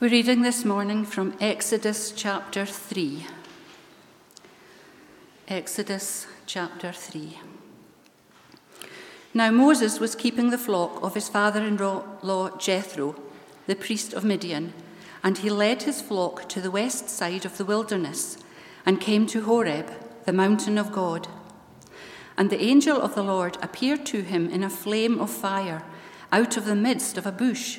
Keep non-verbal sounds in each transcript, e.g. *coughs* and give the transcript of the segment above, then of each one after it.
We're reading this morning from Exodus chapter 3. Exodus chapter 3. Now Moses was keeping the flock of his father in law Jethro, the priest of Midian, and he led his flock to the west side of the wilderness and came to Horeb, the mountain of God. And the angel of the Lord appeared to him in a flame of fire out of the midst of a bush.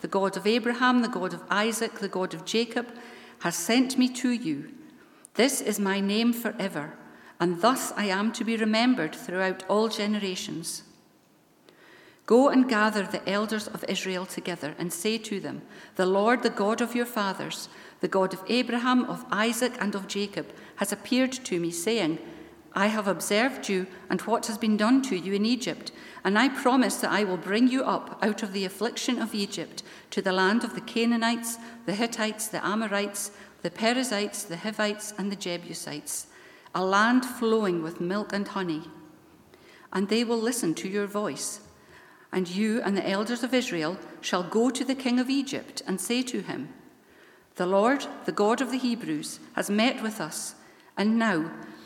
the God of Abraham, the God of Isaac, the God of Jacob, has sent me to you. This is my name forever, and thus I am to be remembered throughout all generations. Go and gather the elders of Israel together and say to them, The Lord, the God of your fathers, the God of Abraham, of Isaac, and of Jacob, has appeared to me, saying, I have observed you and what has been done to you in Egypt, and I promise that I will bring you up out of the affliction of Egypt to the land of the Canaanites, the Hittites, the Amorites, the Perizzites, the Hivites, and the Jebusites, a land flowing with milk and honey. And they will listen to your voice. And you and the elders of Israel shall go to the king of Egypt and say to him, The Lord, the God of the Hebrews, has met with us, and now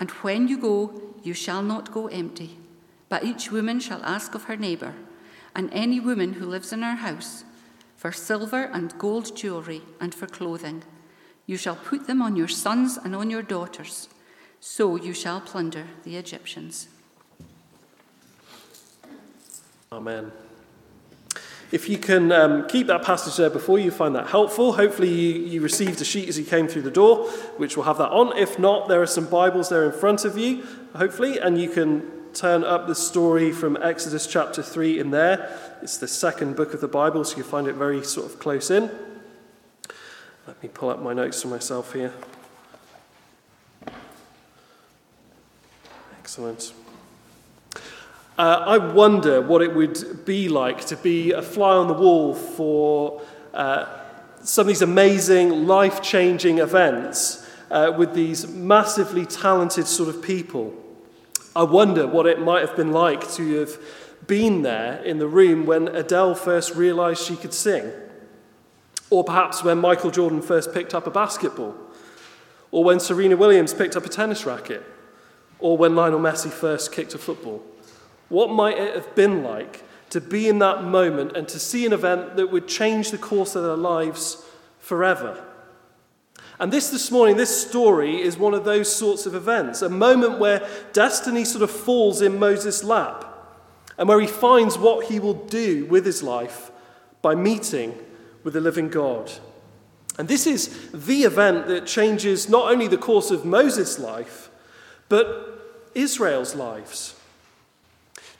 and when you go, you shall not go empty. But each woman shall ask of her neighbor, and any woman who lives in her house, for silver and gold jewelry and for clothing. You shall put them on your sons and on your daughters. So you shall plunder the Egyptians. Amen. If you can um, keep that passage there before you, find that helpful. Hopefully, you, you received a sheet as you came through the door, which will have that on. If not, there are some Bibles there in front of you, hopefully, and you can turn up the story from Exodus chapter 3 in there. It's the second book of the Bible, so you find it very sort of close in. Let me pull up my notes for myself here. Excellent. Uh, I wonder what it would be like to be a fly on the wall for uh, some of these amazing, life changing events uh, with these massively talented sort of people. I wonder what it might have been like to have been there in the room when Adele first realized she could sing, or perhaps when Michael Jordan first picked up a basketball, or when Serena Williams picked up a tennis racket, or when Lionel Messi first kicked a football. What might it have been like to be in that moment and to see an event that would change the course of their lives forever? And this this morning, this story is one of those sorts of events, a moment where destiny sort of falls in Moses' lap and where he finds what he will do with his life by meeting with the living God. And this is the event that changes not only the course of Moses' life, but Israel's lives.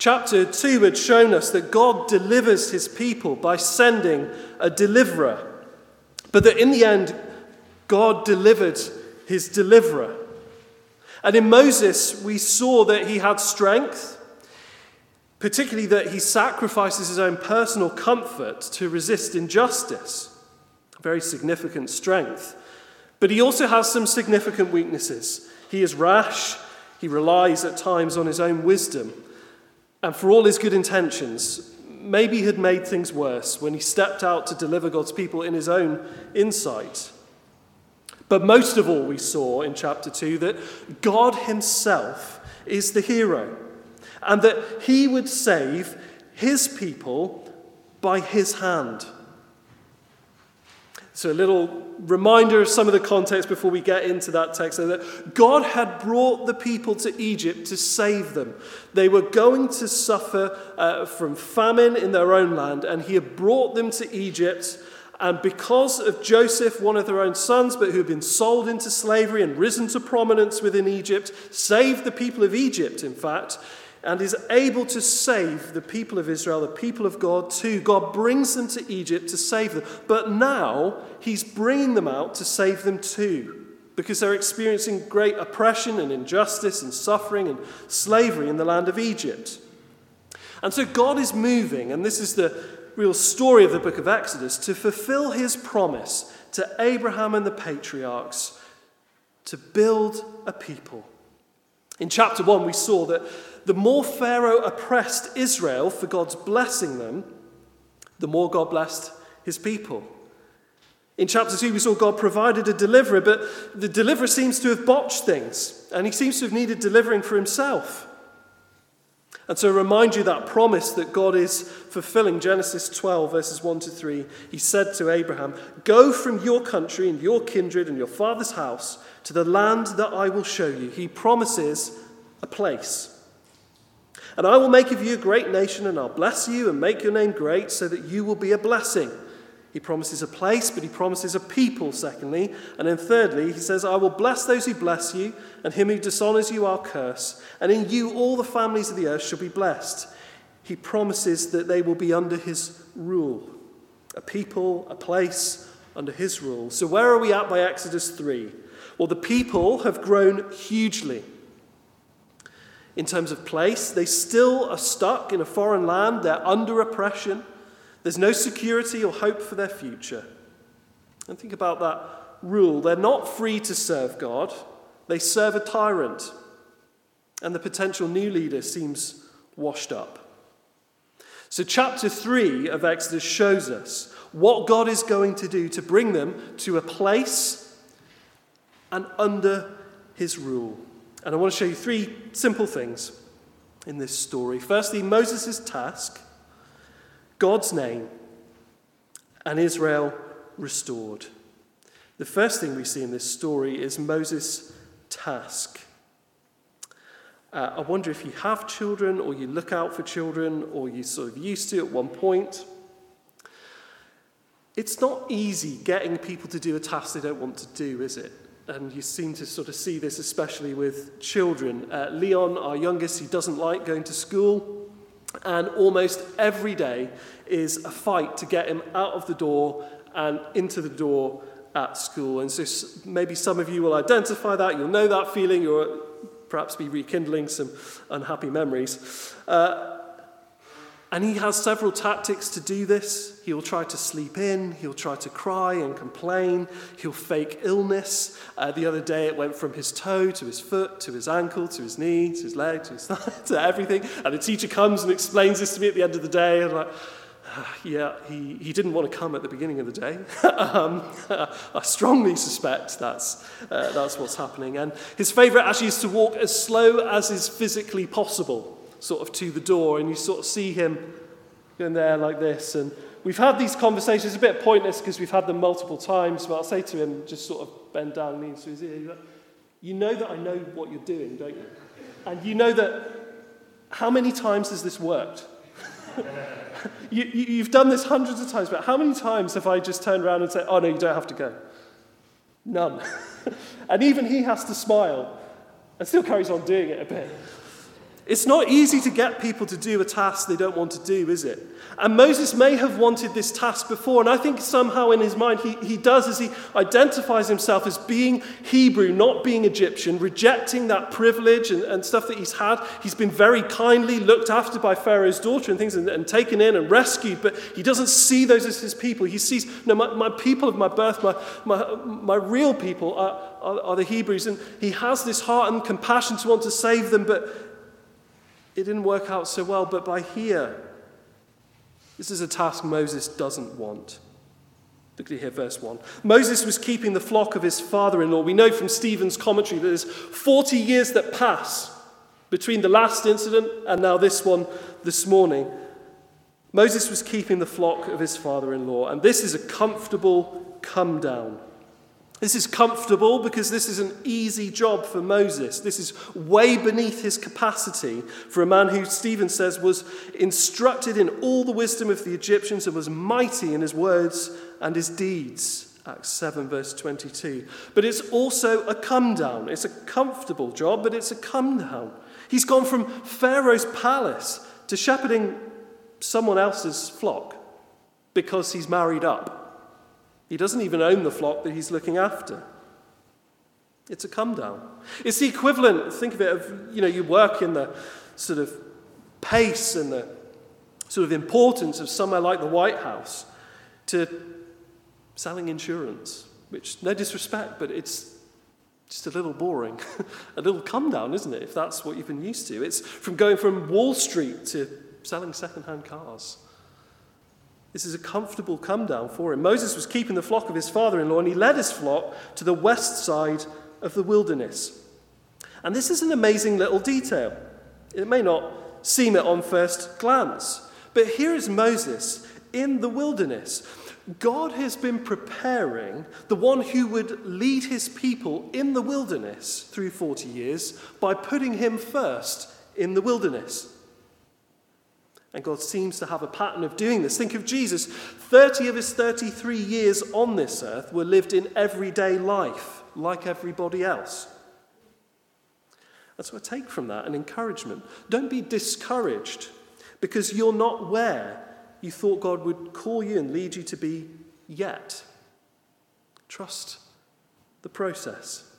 Chapter 2 had shown us that God delivers his people by sending a deliverer, but that in the end, God delivered his deliverer. And in Moses, we saw that he had strength, particularly that he sacrifices his own personal comfort to resist injustice. Very significant strength. But he also has some significant weaknesses. He is rash, he relies at times on his own wisdom, and for all his good intentions, maybe had made things worse when he stepped out to deliver God's people in his own insight. But most of all, we saw in chapter 2 that God Himself is the hero and that He would save His people by His hand. So, a little reminder of some of the context before we get into that text so that God had brought the people to Egypt to save them. They were going to suffer uh, from famine in their own land, and He had brought them to Egypt and because of Joseph, one of their own sons, but who had been sold into slavery and risen to prominence within Egypt, saved the people of Egypt, in fact, and is able to save the people of Israel, the people of God too. God brings them to Egypt to save them. But now he's bringing them out to save them too, because they're experiencing great oppression and injustice and suffering and slavery in the land of Egypt. And so God is moving, and this is the real story of the book of Exodus to fulfill his promise to Abraham and the patriarchs to build a people. In chapter 1, we saw that the more Pharaoh oppressed Israel for God's blessing them, the more God blessed his people. In chapter 2, we saw God provided a deliverer, but the deliverer seems to have botched things, and he seems to have needed delivering for himself. And so, I remind you that promise that God is fulfilling, Genesis 12, verses 1 to 3. He said to Abraham, Go from your country and your kindred and your father's house to the land that I will show you. He promises a place. And I will make of you a great nation, and I'll bless you and make your name great, so that you will be a blessing. He promises a place, but he promises a people, secondly. And then thirdly, he says, I will bless those who bless you, and him who dishonors you I'll curse. And in you all the families of the earth shall be blessed. He promises that they will be under his rule. A people, a place under his rule. So where are we at by Exodus 3? Well, the people have grown hugely. In terms of place, they still are stuck in a foreign land, they're under oppression. There's no security or hope for their future. And think about that rule. They're not free to serve God, they serve a tyrant. And the potential new leader seems washed up. So, chapter 3 of Exodus shows us what God is going to do to bring them to a place and under his rule. And I want to show you three simple things in this story. Firstly, Moses' task God's name, and Israel restored. The first thing we see in this story is Moses' task. Uh, I wonder if you have children, or you look out for children, or you sort of used to at one point. It's not easy getting people to do a task they don't want to do, is it? And you seem to sort of see this especially with children. Uh, Leon, our youngest, he doesn't like going to school. And almost every day is a fight to get him out of the door and into the door at school. And so maybe some of you will identify that. You'll know that feeling. You're perhaps be rekindling some unhappy memories. Uh, and he has several tactics to do this. He'll try to sleep in, he'll try to cry and complain, he'll fake illness. Uh, the other day it went from his toe to his foot to his ankle to his knee to his leg to his *laughs* thigh to everything. And the teacher comes and explains this to me at the end of the day. And I'm like, ah, *sighs* yeah, he, he didn't want to come at the beginning of the day. *laughs* um, *laughs* I strongly suspect that's, uh, that's what's happening. And his favourite actually is to walk as slow as is physically possible sort of to the door, and you sort of see him going there like this. And we've had these conversations, a bit pointless because we've had them multiple times, but I'll say to him, just sort of bend down lean to his ear, You know that I know what you're doing, don't you? And you know that how many times has this worked? *laughs* you, have you, done this hundreds of times, but how many times have I just turned around and said, Oh, no, you don't have to go? None. *laughs* and even he has to smile and still carries on doing it a bit. It's not easy to get people to do a task they don't want to do, is it? And Moses may have wanted this task before, and I think somehow in his mind he, he does as he identifies himself as being Hebrew, not being Egyptian, rejecting that privilege and, and stuff that he's had. He's been very kindly looked after by Pharaoh's daughter and things and, and taken in and rescued, but he doesn't see those as his people. He sees, no, my, my people of my birth, my, my, my real people are, are, are the Hebrews, and he has this heart and compassion to want to save them, but it didn't work out so well, but by here, this is a task Moses doesn't want. Look at here, verse 1. Moses was keeping the flock of his father in law. We know from Stephen's commentary that there's 40 years that pass between the last incident and now this one this morning. Moses was keeping the flock of his father in law, and this is a comfortable come down. This is comfortable because this is an easy job for Moses. This is way beneath his capacity for a man who, Stephen says, was instructed in all the wisdom of the Egyptians and was mighty in his words and his deeds. Acts 7, verse 22. But it's also a come down. It's a comfortable job, but it's a come down. He's gone from Pharaoh's palace to shepherding someone else's flock because he's married up. He doesn't even own the flock that he's looking after. It's a come down. It's the equivalent, think of it, of, you know, you work in the sort of pace and the sort of importance of somewhere like the White House to selling insurance, which, no disrespect, but it's just a little boring, *laughs* a little come down, isn't it, if that's what you've been used to? It's from going from Wall Street to selling second-hand cars. This is a comfortable come down for him. Moses was keeping the flock of his father in law, and he led his flock to the west side of the wilderness. And this is an amazing little detail. It may not seem it on first glance, but here is Moses in the wilderness. God has been preparing the one who would lead his people in the wilderness through 40 years by putting him first in the wilderness. And God seems to have a pattern of doing this. Think of Jesus. 30 of his 33 years on this earth were lived in everyday life, like everybody else. That's what I take from that an encouragement. Don't be discouraged because you're not where you thought God would call you and lead you to be yet. Trust the process.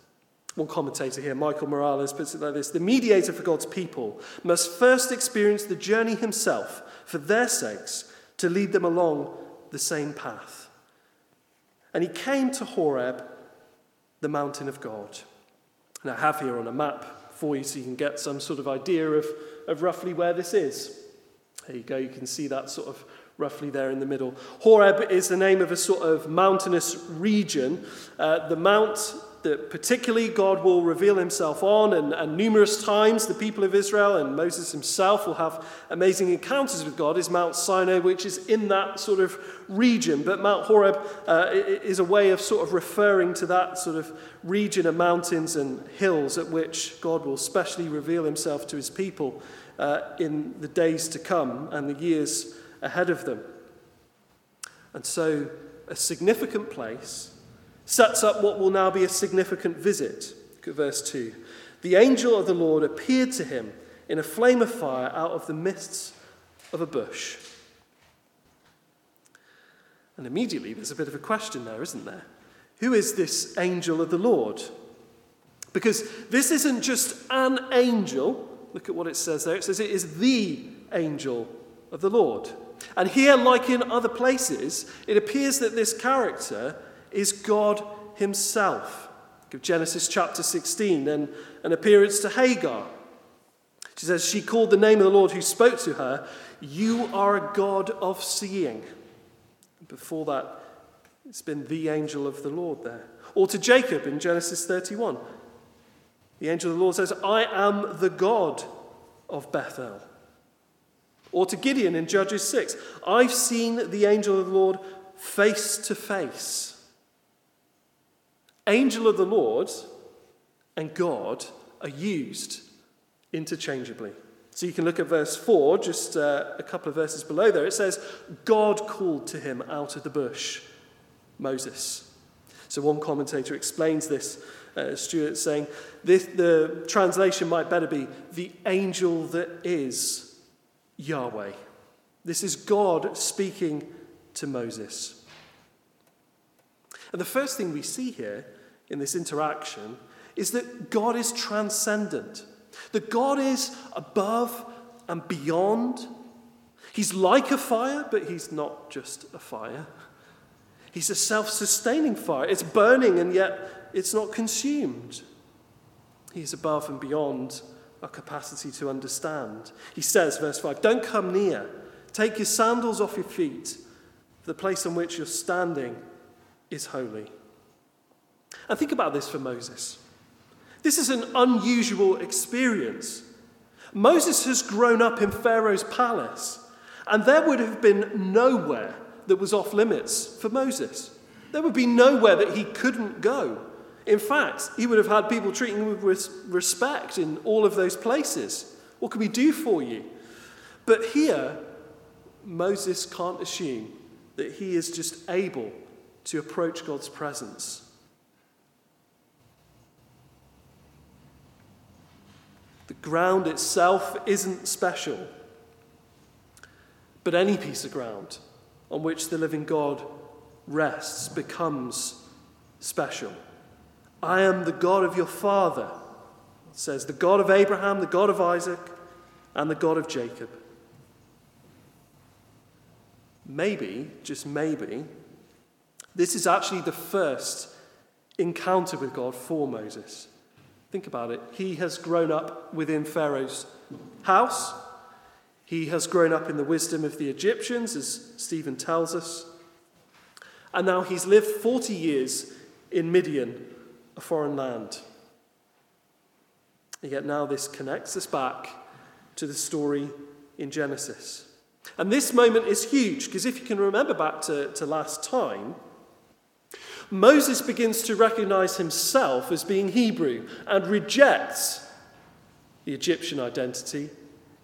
One commentator here, Michael Morales, puts it like this The mediator for God's people must first experience the journey himself for their sakes to lead them along the same path. And he came to Horeb, the mountain of God. And I have here on a map for you so you can get some sort of idea of, of roughly where this is. There you go, you can see that sort of roughly there in the middle. Horeb is the name of a sort of mountainous region. Uh, the mount that particularly God will reveal himself on, and, and, numerous times the people of Israel and Moses himself will have amazing encounters with God, is Mount Sinai, which is in that sort of region. But Mount Horeb uh, is a way of sort of referring to that sort of region of mountains and hills at which God will specially reveal himself to his people uh, in the days to come and the years ahead of them. And so, a significant place sets up what will now be a significant visit. Look at verse 2. The angel of the Lord appeared to him in a flame of fire out of the midst of a bush. And immediately there's a bit of a question there, isn't there? Who is this angel of the Lord? Because this isn't just an angel. Look at what it says there. It says it is the angel of the Lord. And here, like in other places, it appears that this character is God Himself. Give Genesis chapter 16, then an appearance to Hagar. She says, She called the name of the Lord who spoke to her, You are a God of seeing. Before that, it's been the angel of the Lord there. Or to Jacob in Genesis 31. The angel of the Lord says, I am the God of Bethel. Or to Gideon in Judges 6, I've seen the angel of the Lord face to face. Angel of the Lord and God are used interchangeably. So you can look at verse 4, just uh, a couple of verses below there. It says, God called to him out of the bush, Moses. So one commentator explains this, uh, Stuart, saying, this, the translation might better be, the angel that is Yahweh. This is God speaking to Moses. And the first thing we see here in this interaction is that God is transcendent, that God is above and beyond. He's like a fire, but he's not just a fire. He's a self sustaining fire. It's burning and yet it's not consumed. He's above and beyond our capacity to understand. He says, verse 5, Don't come near. Take your sandals off your feet, the place on which you're standing is holy. And think about this for Moses. This is an unusual experience. Moses has grown up in Pharaoh's palace, and there would have been nowhere that was off limits for Moses. There would be nowhere that he couldn't go. In fact, he would have had people treating him with respect in all of those places. What can we do for you? But here, Moses can't assume that he is just able to approach God's presence. The ground itself isn't special, but any piece of ground on which the living God rests becomes special. I am the God of your father, says, the God of Abraham, the God of Isaac, and the God of Jacob. Maybe, just maybe, this is actually the first encounter with God for Moses. Think about it. He has grown up within Pharaoh's house. He has grown up in the wisdom of the Egyptians, as Stephen tells us. And now he's lived 40 years in Midian, a foreign land. And yet now this connects us back to the story in Genesis. And this moment is huge because if you can remember back to, to last time, Moses begins to recognize himself as being Hebrew and rejects the Egyptian identity,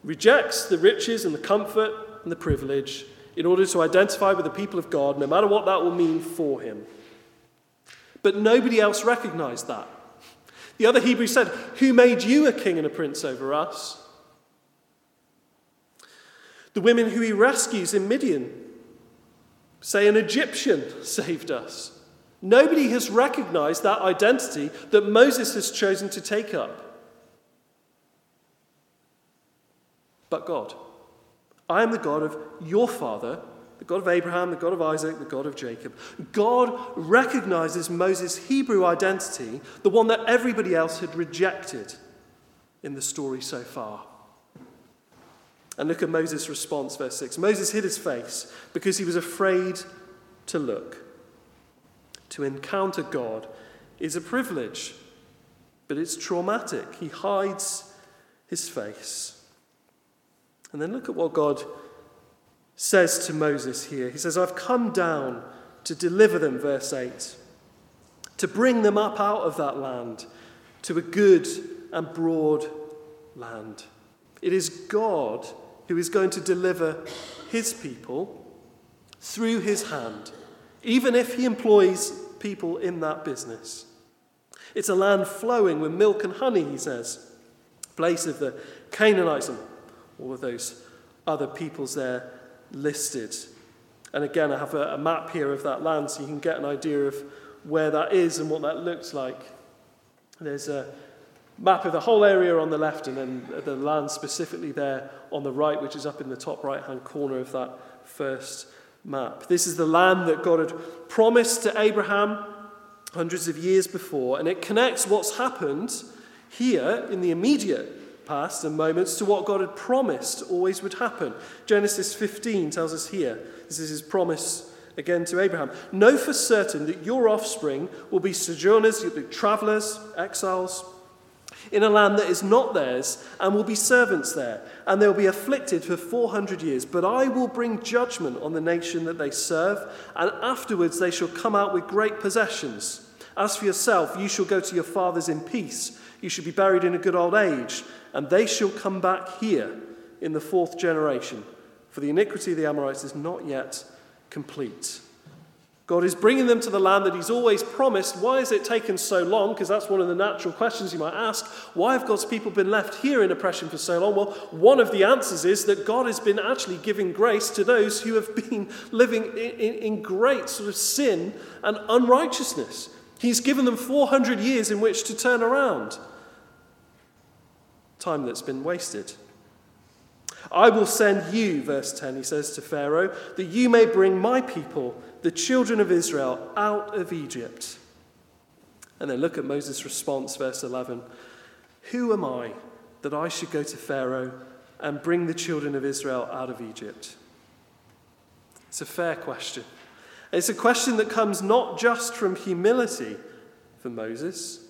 rejects the riches and the comfort and the privilege in order to identify with the people of God, no matter what that will mean for him. But nobody else recognized that. The other Hebrew said, Who made you a king and a prince over us? The women who he rescues in Midian say, An Egyptian *laughs* saved us. Nobody has recognized that identity that Moses has chosen to take up. But God. I am the God of your father, the God of Abraham, the God of Isaac, the God of Jacob. God recognizes Moses' Hebrew identity, the one that everybody else had rejected in the story so far. And look at Moses' response, verse 6. Moses hid his face because he was afraid to look. To encounter God is a privilege, but it's traumatic. He hides his face. And then look at what God says to Moses here. He says, I've come down to deliver them, verse 8, to bring them up out of that land to a good and broad land. It is God who is going to deliver his people through his hand, even if he employs people in that business. It's a land flowing with milk and honey, he says, place of the Canaanites and all of those other peoples there listed. And again, I have a, a map here of that land so you can get an idea of where that is and what that looks like. There's a map of the whole area on the left and then the land specifically there on the right, which is up in the top right hand corner of that first map. This is the land that God had promised to Abraham hundreds of years before, and it connects what's happened here in the immediate past and moments to what God had promised always would happen. Genesis 15 tells us here this is his promise again to Abraham. Know for certain that your offspring will be sojourners, you'll be travelers, exiles in a land that is not theirs, and will be servants there, and they will be afflicted for 400 years. But I will bring judgment on the nation that they serve, and afterwards they shall come out with great possessions. As for yourself, you shall go to your fathers in peace. You shall be buried in a good old age, and they shall come back here in the fourth generation. For the iniquity of the Amorites is not yet complete. God is bringing them to the land that He's always promised. Why has it taken so long? Because that's one of the natural questions you might ask. Why have God's people been left here in oppression for so long? Well, one of the answers is that God has been actually giving grace to those who have been living in, in, in great sort of sin and unrighteousness. He's given them 400 years in which to turn around. Time that's been wasted. I will send you, verse 10, he says to Pharaoh, that you may bring my people the children of Israel out of Egypt. And then look at Moses' response, verse 11. Who am I that I should go to Pharaoh and bring the children of Israel out of Egypt? It's a fair question. It's a question that comes not just from humility for Moses.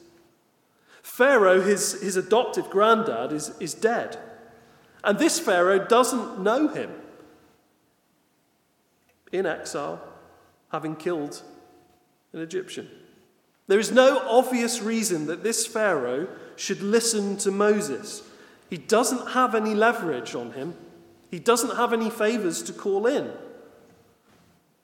Pharaoh, his, his adopted granddad, is, is dead. And this Pharaoh doesn't know him. In exile, having killed an Egyptian. There is no obvious reason that this Pharaoh should listen to Moses. He doesn't have any leverage on him, he doesn't have any favors to call in.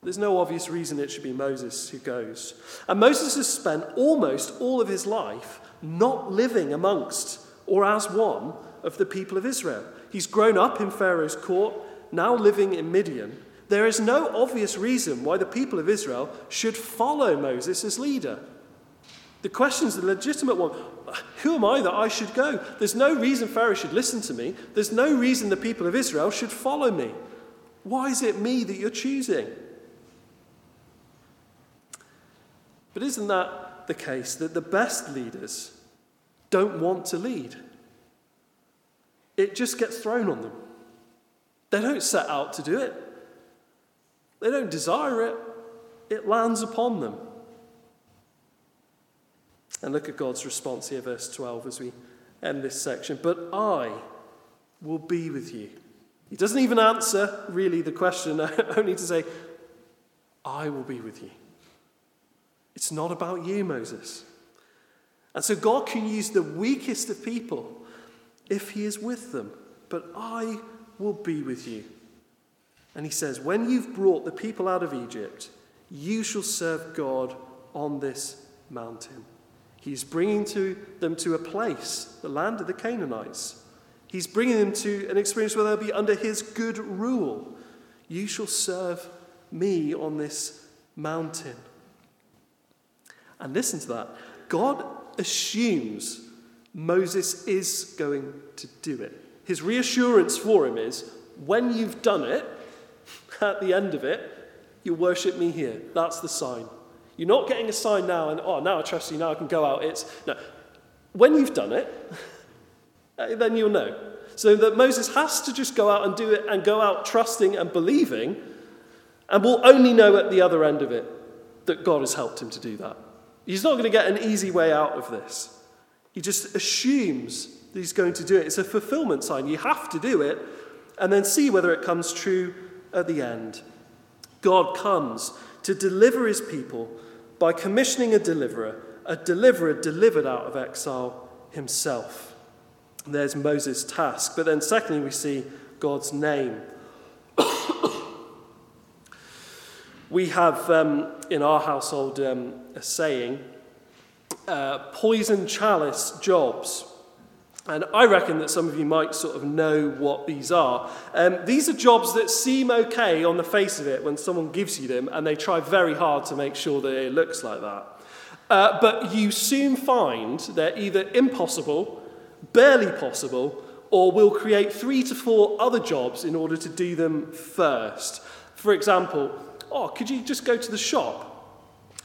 There's no obvious reason it should be Moses who goes. And Moses has spent almost all of his life not living amongst or as one of the people of Israel. He's grown up in Pharaoh's court, now living in Midian, there is no obvious reason why the people of Israel should follow Moses as leader. The question is the legitimate one. Who am I that I should go? There's no reason Pharaoh should listen to me. There's no reason the people of Israel should follow me. Why is it me that you're choosing? But isn't that the case that the best leaders don't want to lead? It just gets thrown on them. They don't set out to do it. They don't desire it, it lands upon them. And look at God's response here, verse 12, as we end this section. But I will be with you. He doesn't even answer really the question, *laughs* only to say, I will be with you. It's not about you, Moses. And so God can use the weakest of people if he is with them. But I will be with you. And he says, When you've brought the people out of Egypt, you shall serve God on this mountain. He's bringing to them to a place, the land of the Canaanites. He's bringing them to an experience where they'll be under his good rule. You shall serve me on this mountain. And listen to that. God assumes Moses is going to do it. His reassurance for him is when you've done it, at the end of it, you worship me here. That's the sign. You're not getting a sign now and, oh, now I trust you, now I can go out. It's, no. When you've done it, *laughs* then you'll know. So that Moses has to just go out and do it and go out trusting and believing, and will only know at the other end of it that God has helped him to do that. He's not going to get an easy way out of this. He just assumes that he's going to do it. It's a fulfillment sign. You have to do it and then see whether it comes true at the end. God comes to deliver his people by commissioning a deliverer, a deliverer delivered out of exile himself. There's Moses' task. But then, secondly, we see God's name. *coughs* we have um, in our household um, a saying uh, poison chalice jobs. And I reckon that some of you might sort of know what these are. Um, these are jobs that seem okay on the face of it when someone gives you them, and they try very hard to make sure that it looks like that. Uh, but you soon find they're either impossible, barely possible, or will create three to four other jobs in order to do them first. For example, oh, could you just go to the shop?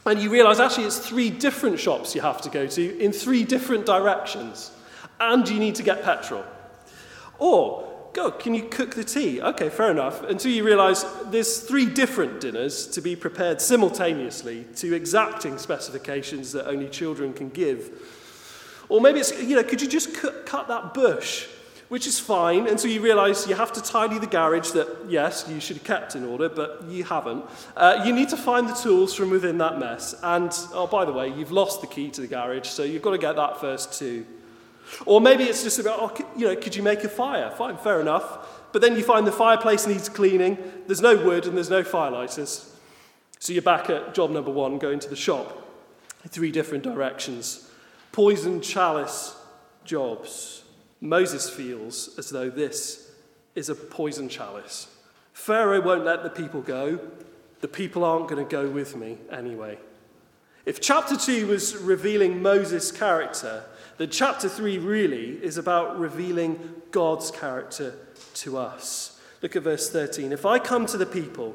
And you realize actually it's three different shops you have to go to in three different directions. And you need to get petrol. Or, go, can you cook the tea? Okay, fair enough. Until you realize there's three different dinners to be prepared simultaneously to exacting specifications that only children can give. Or maybe it's, you know, could you just cut, cut that bush? Which is fine until you realize you have to tidy the garage that, yes, you should have kept in order, but you haven't. Uh, you need to find the tools from within that mess. And, oh, by the way, you've lost the key to the garage, so you've got to get that first too. Or maybe it's just about, oh, you know, could you make a fire? Fine, fair enough. But then you find the fireplace needs cleaning, there's no wood and there's no firelighters. So you're back at job number one, going to the shop. Three different directions. Poison chalice jobs. Moses feels as though this is a poison chalice. Pharaoh won't let the people go. The people aren't going to go with me anyway. If chapter 2 was revealing Moses' character, that chapter 3 really is about revealing God's character to us. Look at verse 13. If I come to the people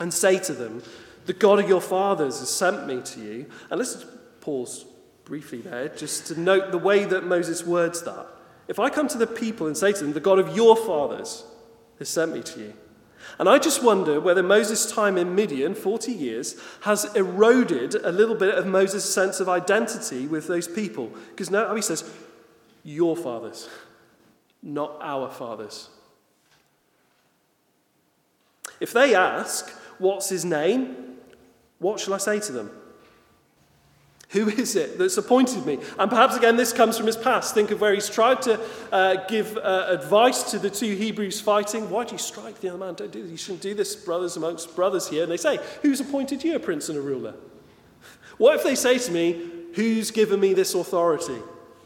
and say to them, The God of your fathers has sent me to you, and let's pause briefly there just to note the way that Moses words that. If I come to the people and say to them, The God of your fathers has sent me to you, and I just wonder whether Moses' time in Midian, 40 years, has eroded a little bit of Moses' sense of identity with those people. Because now he says, Your fathers, not our fathers. If they ask, What's his name? What shall I say to them? Who is it that's appointed me? And perhaps again, this comes from his past. Think of where he's tried to uh, give uh, advice to the two Hebrews fighting. Why do you strike the other man? Don't do this. You shouldn't do this, brothers amongst brothers here. And they say, Who's appointed you a prince and a ruler? *laughs* What if they say to me, Who's given me this authority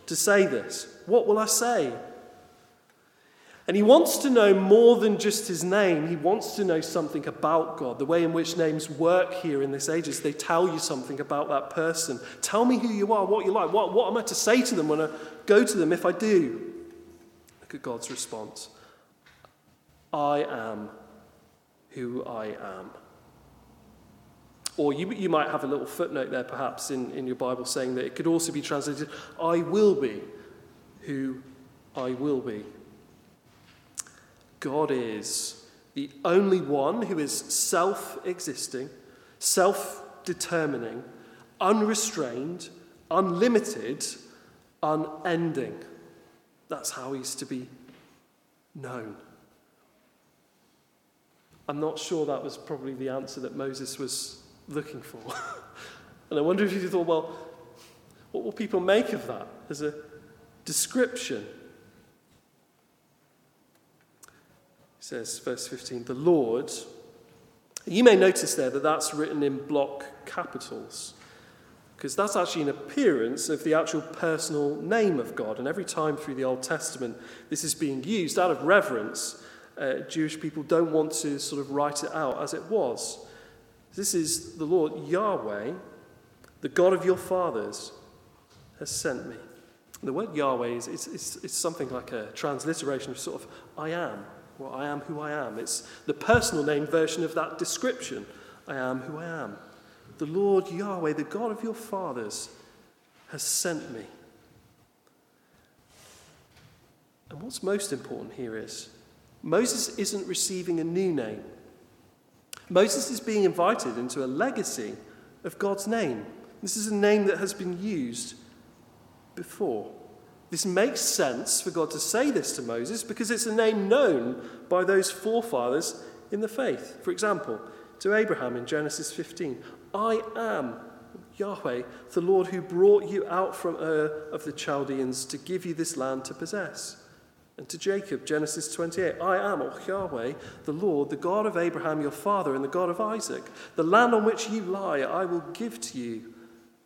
to say this? What will I say? And he wants to know more than just his name. He wants to know something about God. The way in which names work here in this age is they tell you something about that person. Tell me who you are, what you like. What, what am I to say to them when I go to them if I do? Look at God's response I am who I am. Or you, you might have a little footnote there, perhaps, in, in your Bible saying that it could also be translated I will be who I will be. God is the only one who is self existing, self determining, unrestrained, unlimited, unending. That's how he's to be known. I'm not sure that was probably the answer that Moses was looking for. *laughs* and I wonder if you thought, well, what will people make of that as a description says, verse 15, the Lord. You may notice there that that's written in block capitals, because that's actually an appearance of the actual personal name of God. And every time through the Old Testament this is being used out of reverence, uh, Jewish people don't want to sort of write it out as it was. This is the Lord Yahweh, the God of your fathers, has sent me. The word Yahweh is something like a transliteration of sort of I am. Well, I am who I am. It's the personal name version of that description. I am who I am. The Lord Yahweh, the God of your fathers, has sent me. And what's most important here is Moses isn't receiving a new name. Moses is being invited into a legacy of God's name. This is a name that has been used before. This makes sense for God to say this to Moses because it's a name known by those forefathers in the faith. For example, to Abraham in Genesis 15 I am Yahweh, the Lord who brought you out from Ur of the Chaldeans to give you this land to possess. And to Jacob, Genesis 28, I am, O Yahweh, the Lord, the God of Abraham your father and the God of Isaac. The land on which you lie I will give to you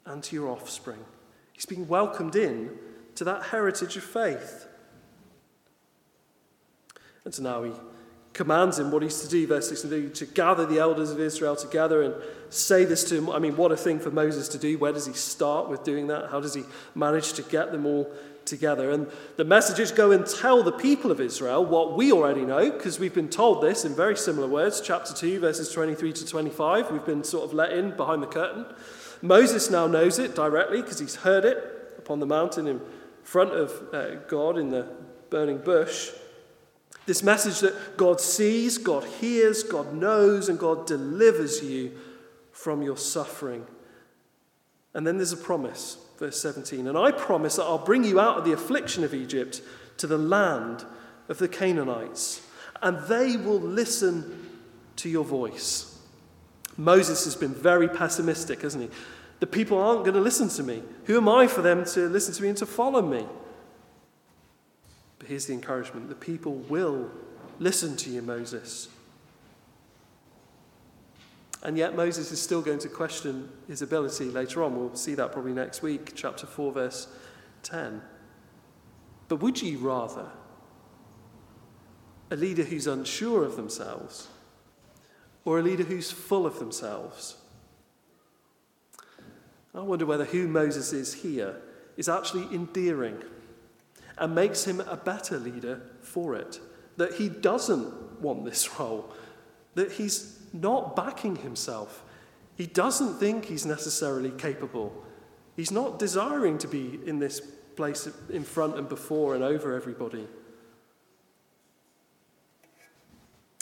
and to your offspring. He's being welcomed in to that heritage of faith. And so now he commands him what he's to do, verse 16, to gather the elders of Israel together and say this to him. I mean, what a thing for Moses to do. Where does he start with doing that? How does he manage to get them all together? And the message is go and tell the people of Israel what we already know, because we've been told this in very similar words. Chapter 2, verses 23 to 25. We've been sort of let in behind the curtain. Moses now knows it directly because he's heard it upon the mountain in front of uh, God in the burning bush. This message that God sees, God hears, God knows, and God delivers you from your suffering. And then there's a promise, verse 17. And I promise that I'll bring you out of the affliction of Egypt to the land of the Canaanites, and they will listen to your voice. Moses has been very pessimistic, hasn't he? The people aren't going to listen to me. Who am I for them to listen to me and to follow me? But here's the encouragement the people will listen to you, Moses. And yet, Moses is still going to question his ability later on. We'll see that probably next week, chapter 4, verse 10. But would ye rather a leader who's unsure of themselves or a leader who's full of themselves? I wonder whether who Moses is here is actually endearing and makes him a better leader for it. That he doesn't want this *laughs* role, that he's not backing himself. He doesn't think he's necessarily capable. He's not desiring to be in this place in front and before and over everybody.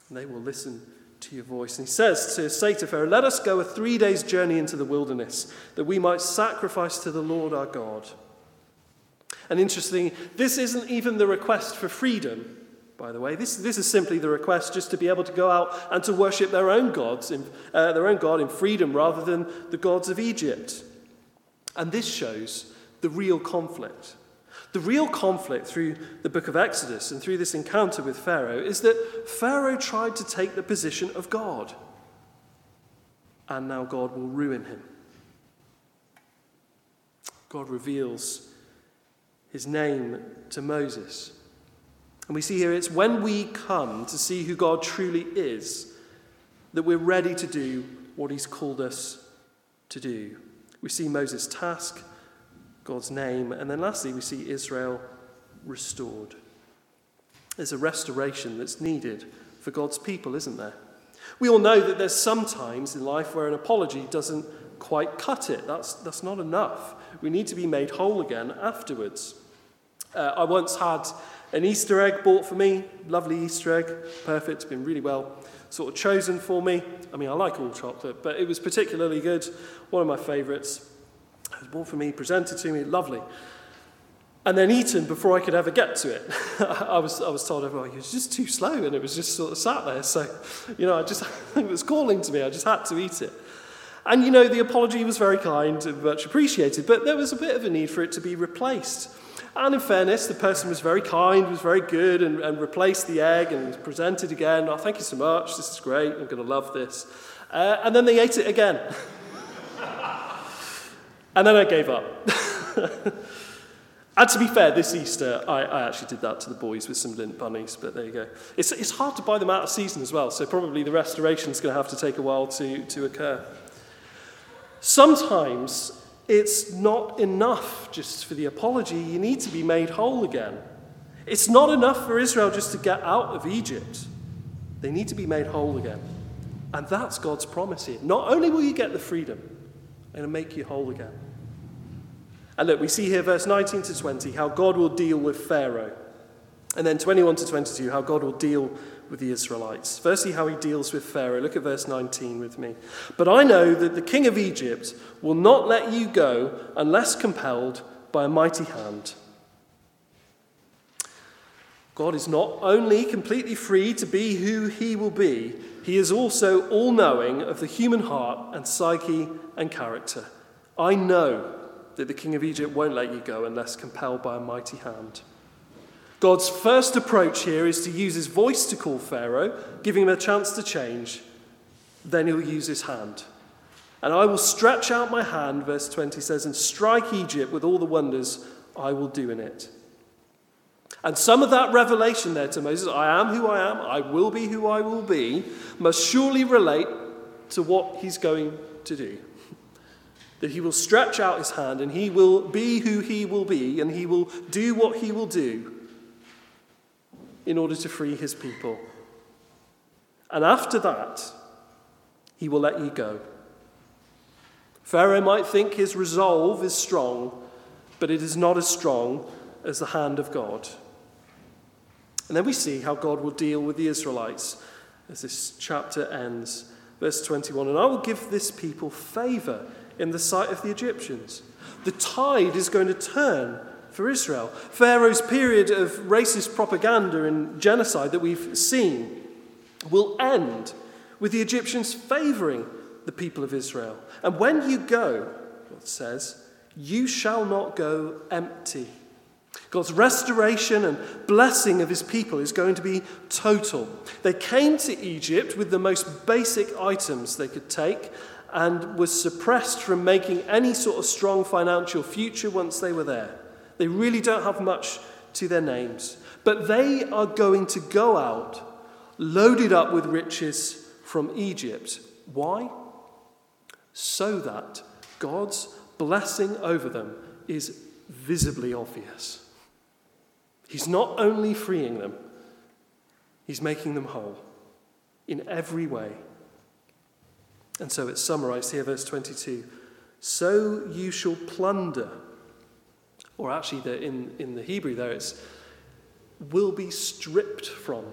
And they will listen to your voice. And he says to say to Pharaoh, Let us go a three days' journey into the wilderness, that we might sacrifice to the Lord our God. And interesting, this isn't even the request for freedom, by the way. This, this is simply the request just to be able to go out and to worship their own gods, in, uh, their own God in freedom rather than the gods of Egypt. And this shows the real conflict. The real conflict through the book of Exodus and through this encounter with Pharaoh is that Pharaoh tried to take the position of God. And now God will ruin him. God reveals his name to Moses. And we see here it's when we come to see who God truly is that we're ready to do what he's called us to do. We see Moses' task, God's name, and then lastly, we see Israel restored. There's a restoration that's needed for God's people, isn't there? We all know that there's some times in life where an apology doesn't quite cut it. That's, that's not enough. We need to be made whole again afterwards. Uh, I once had an Easter egg bought for me, lovely Easter egg, perfect, it's been really well sort of chosen for me. I mean, I like all chocolate, but it was particularly good, one of my favourites. Was bought for me, presented to me, lovely. And then eaten before I could ever get to it. *laughs* I, was, I was told, oh, it was just too slow, and it was just sort of sat there. So, you know, I just, *laughs* it was calling to me, I just had to eat it. And, you know, the apology was very kind and much appreciated, but there was a bit of a need for it to be replaced. And in fairness, the person was very kind, was very good, and, and replaced the egg and presented again. Oh, thank you so much. This is great. I'm going to love this. Uh, and then they ate it again. *laughs* and then I gave up. *laughs* and to be fair, this Easter, I, I, actually did that to the boys with some Lindt bunnies, but there you go. It's, it's hard to buy them out of season as well, so probably the restoration is going to have to take a while to, to occur. Sometimes it's not enough just for the apology. You need to be made whole again. It's not enough for Israel just to get out of Egypt. They need to be made whole again. And that's God's promise here. Not only will you get the freedom, To make you whole again. And look, we see here, verse 19 to 20, how God will deal with Pharaoh. And then 21 to 22, how God will deal with the Israelites. Firstly, how he deals with Pharaoh. Look at verse 19 with me. But I know that the king of Egypt will not let you go unless compelled by a mighty hand. God is not only completely free to be who he will be, he is also all knowing of the human heart and psyche and character. I know that the king of Egypt won't let you go unless compelled by a mighty hand. God's first approach here is to use his voice to call Pharaoh, giving him a chance to change. Then he'll use his hand. And I will stretch out my hand, verse 20 says, and strike Egypt with all the wonders I will do in it. And some of that revelation there to Moses, I am who I am, I will be who I will be, must surely relate to what he's going to do. *laughs* That he will stretch out his hand and he will be who he will be and he will do what he will do in order to free his people. And after that, he will let you go. Pharaoh might think his resolve is strong, but it is not as strong as the hand of God. And then we see how God will deal with the Israelites as this chapter ends. Verse 21 And I will give this people favor in the sight of the Egyptians. The tide is going to turn for Israel. Pharaoh's period of racist propaganda and genocide that we've seen will end with the Egyptians favoring the people of Israel. And when you go, God says, you shall not go empty. God's restoration and blessing of his people is going to be total. They came to Egypt with the most basic items they could take and was suppressed from making any sort of strong financial future once they were there. They really don't have much to their names. But they are going to go out loaded up with riches from Egypt. Why? So that God's blessing over them is visibly obvious. He's not only freeing them, he's making them whole in every way. And so it's summarized here, verse 22 So you shall plunder, or actually, the, in, in the Hebrew, there it's will be stripped from.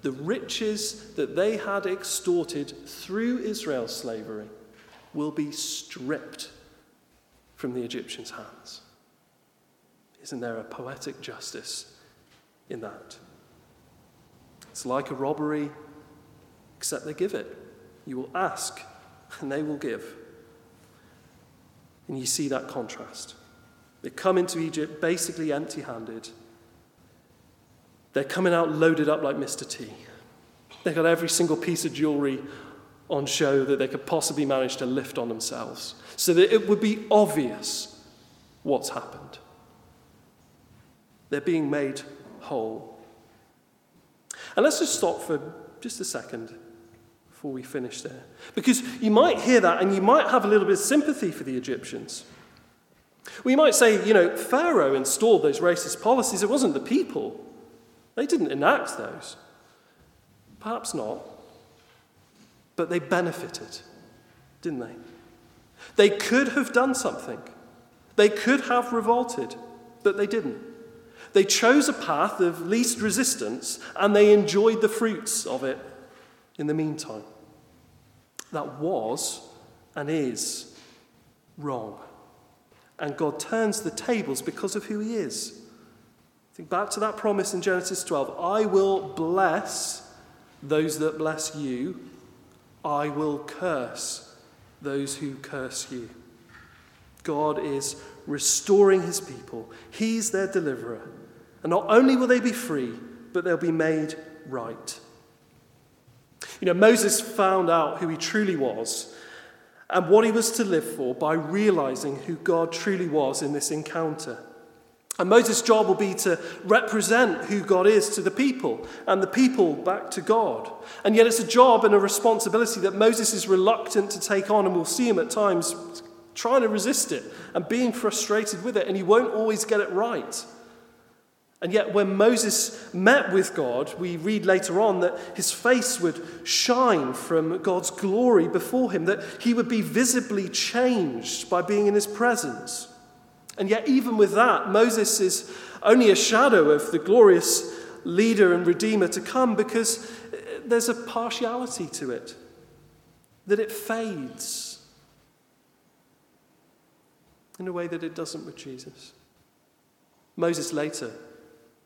The riches that they had extorted through Israel's slavery will be stripped from the Egyptians' hands. Isn't there a poetic justice in that? It's like a robbery, except they give it. You will ask, and they will give. And you see that contrast. They come into Egypt basically empty handed. They're coming out loaded up like Mr. T. They've got every single piece of jewelry on show that they could possibly manage to lift on themselves so that it would be obvious what's happened. They're being made whole. And let's just stop for just a second before we finish there. Because you might hear that and you might have a little bit of sympathy for the Egyptians. We might say, you know, Pharaoh installed those racist policies, it wasn't the people. They didn't enact those. Perhaps not. But they benefited, didn't they? They could have done something. They could have revolted, but they didn't. They chose a path of least resistance and they enjoyed the fruits of it in the meantime. That was and is wrong. And God turns the tables because of who He is. Think back to that promise in Genesis 12 I will bless those that bless you, I will curse those who curse you. God is restoring His people, He's their deliverer. And not only will they be free, but they'll be made right. You know, Moses found out who he truly was and what he was to live for by realizing who God truly was in this encounter. And Moses' job will be to represent who God is to the people and the people back to God. And yet, it's a job and a responsibility that Moses is reluctant to take on, and we'll see him at times trying to resist it and being frustrated with it, and he won't always get it right. And yet, when Moses met with God, we read later on that his face would shine from God's glory before him, that he would be visibly changed by being in his presence. And yet, even with that, Moses is only a shadow of the glorious leader and redeemer to come because uh, there's a partiality to it, that it fades in a way that it doesn't with Jesus. Moses later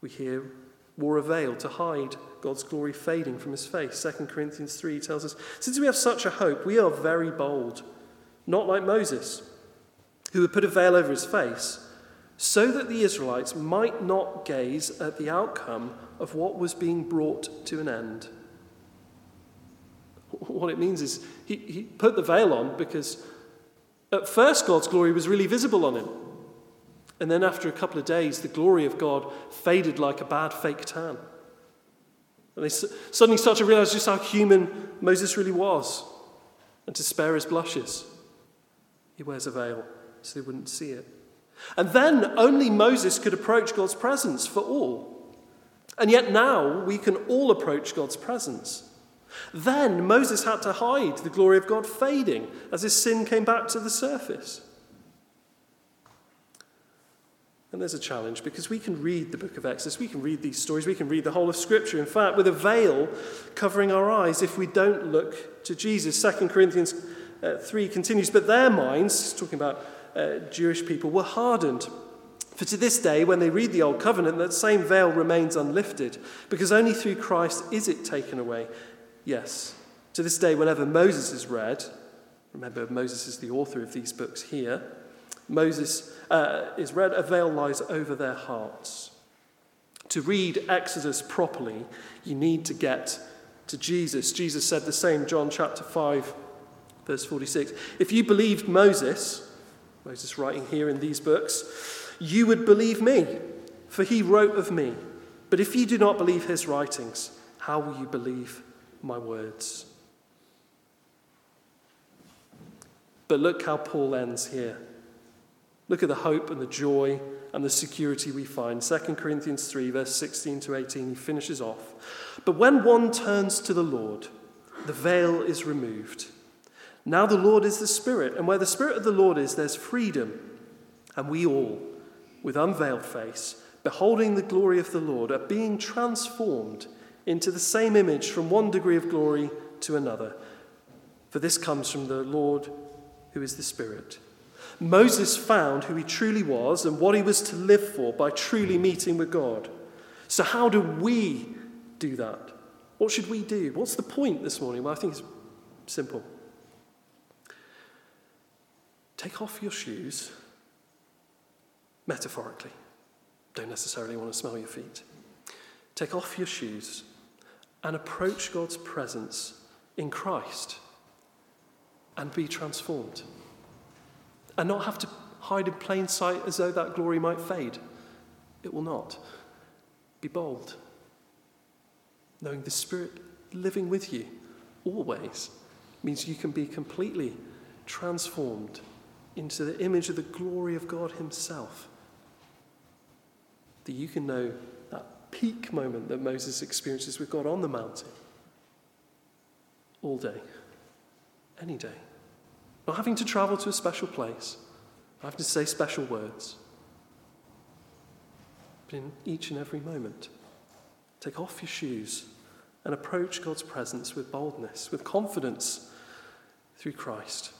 we hear, wore a veil to hide God's glory fading from his face. 2 Corinthians 3 tells us, Since we have such a hope, we are very bold, not like Moses, who would put a veil over his face, so that the Israelites might not gaze at the outcome of what was being brought to an end. *laughs* What it means is he, he put the veil on because at first God's glory was really visible on him. And then after a couple of days, the glory of God faded like a bad fake tan. And they suddenly start to realize just how human Moses really was. And to spare his blushes, he wears a veil so they wouldn't see it. And then only Moses could approach God's presence for all. And yet now we can all approach God's presence. Then Moses had to hide the glory of God fading as his sin came back to the surface. And there's a challenge because we can read the book of Exodus, we can read these stories, we can read the whole of Scripture, in fact, with a veil covering our eyes if we don't look to Jesus. 2 Corinthians uh, 3 continues, but their minds, talking about uh, Jewish people, were hardened. For to this day, when they read the Old Covenant, that same veil remains unlifted, because only through Christ is it taken away. Yes, to this day, whenever Moses is read, remember Moses is the author of these books here, Moses uh, is read, a veil lies over their hearts. To read Exodus properly, you need to get to Jesus. Jesus said the same, John chapter 5, verse 46. If you believed Moses, Moses writing here in these books, you would believe me, for he wrote of me. But if you do not believe his writings, how will you believe my words? But look how Paul ends here. Look at the hope and the joy and the security we find. 2 Corinthians 3, verse 16 to 18, he finishes off. But when one turns to the Lord, the veil is removed. Now the Lord is the Spirit, and where the Spirit of the Lord is, there's freedom. And we all, with unveiled face, beholding the glory of the Lord, are being transformed into the same image from one degree of glory to another. For this comes from the Lord who is the Spirit. Moses found who he truly was and what he was to live for by truly meeting with God. So, how do we do that? What should we do? What's the point this morning? Well, I think it's simple. Take off your shoes, metaphorically. Don't necessarily want to smell your feet. Take off your shoes and approach God's presence in Christ and be transformed and not have to hide in plain sight as though that glory might fade. It will not. Be bold, knowing the Spirit living with you always means you can be completely transformed into the image of the glory of God Himself. That you can know that peak moment that Moses experiences with God on the mountain all day, any day. Not having to travel to a special place, not having to say special words. But in each and every moment, take off your shoes and approach God's presence with boldness, with confidence through Christ.